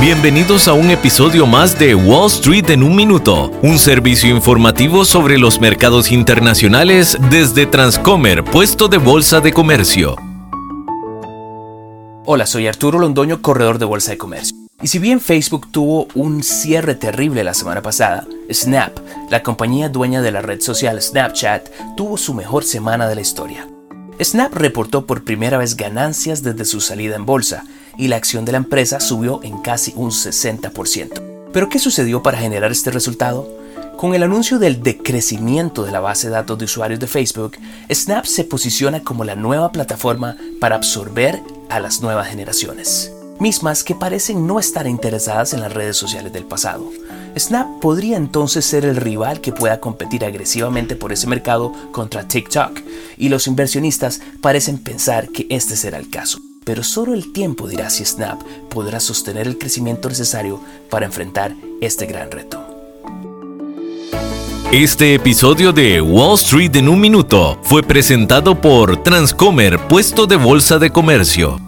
Bienvenidos a un episodio más de Wall Street en un minuto, un servicio informativo sobre los mercados internacionales desde Transcomer, puesto de bolsa de comercio. Hola, soy Arturo Londoño, corredor de bolsa de comercio. Y si bien Facebook tuvo un cierre terrible la semana pasada, Snap, la compañía dueña de la red social Snapchat, tuvo su mejor semana de la historia. Snap reportó por primera vez ganancias desde su salida en bolsa y la acción de la empresa subió en casi un 60%. ¿Pero qué sucedió para generar este resultado? Con el anuncio del decrecimiento de la base de datos de usuarios de Facebook, Snap se posiciona como la nueva plataforma para absorber a las nuevas generaciones, mismas que parecen no estar interesadas en las redes sociales del pasado. Snap podría entonces ser el rival que pueda competir agresivamente por ese mercado contra TikTok, y los inversionistas parecen pensar que este será el caso pero solo el tiempo dirá si Snap podrá sostener el crecimiento necesario para enfrentar este gran reto. Este episodio de Wall Street en un minuto fue presentado por Transcomer, puesto de bolsa de comercio.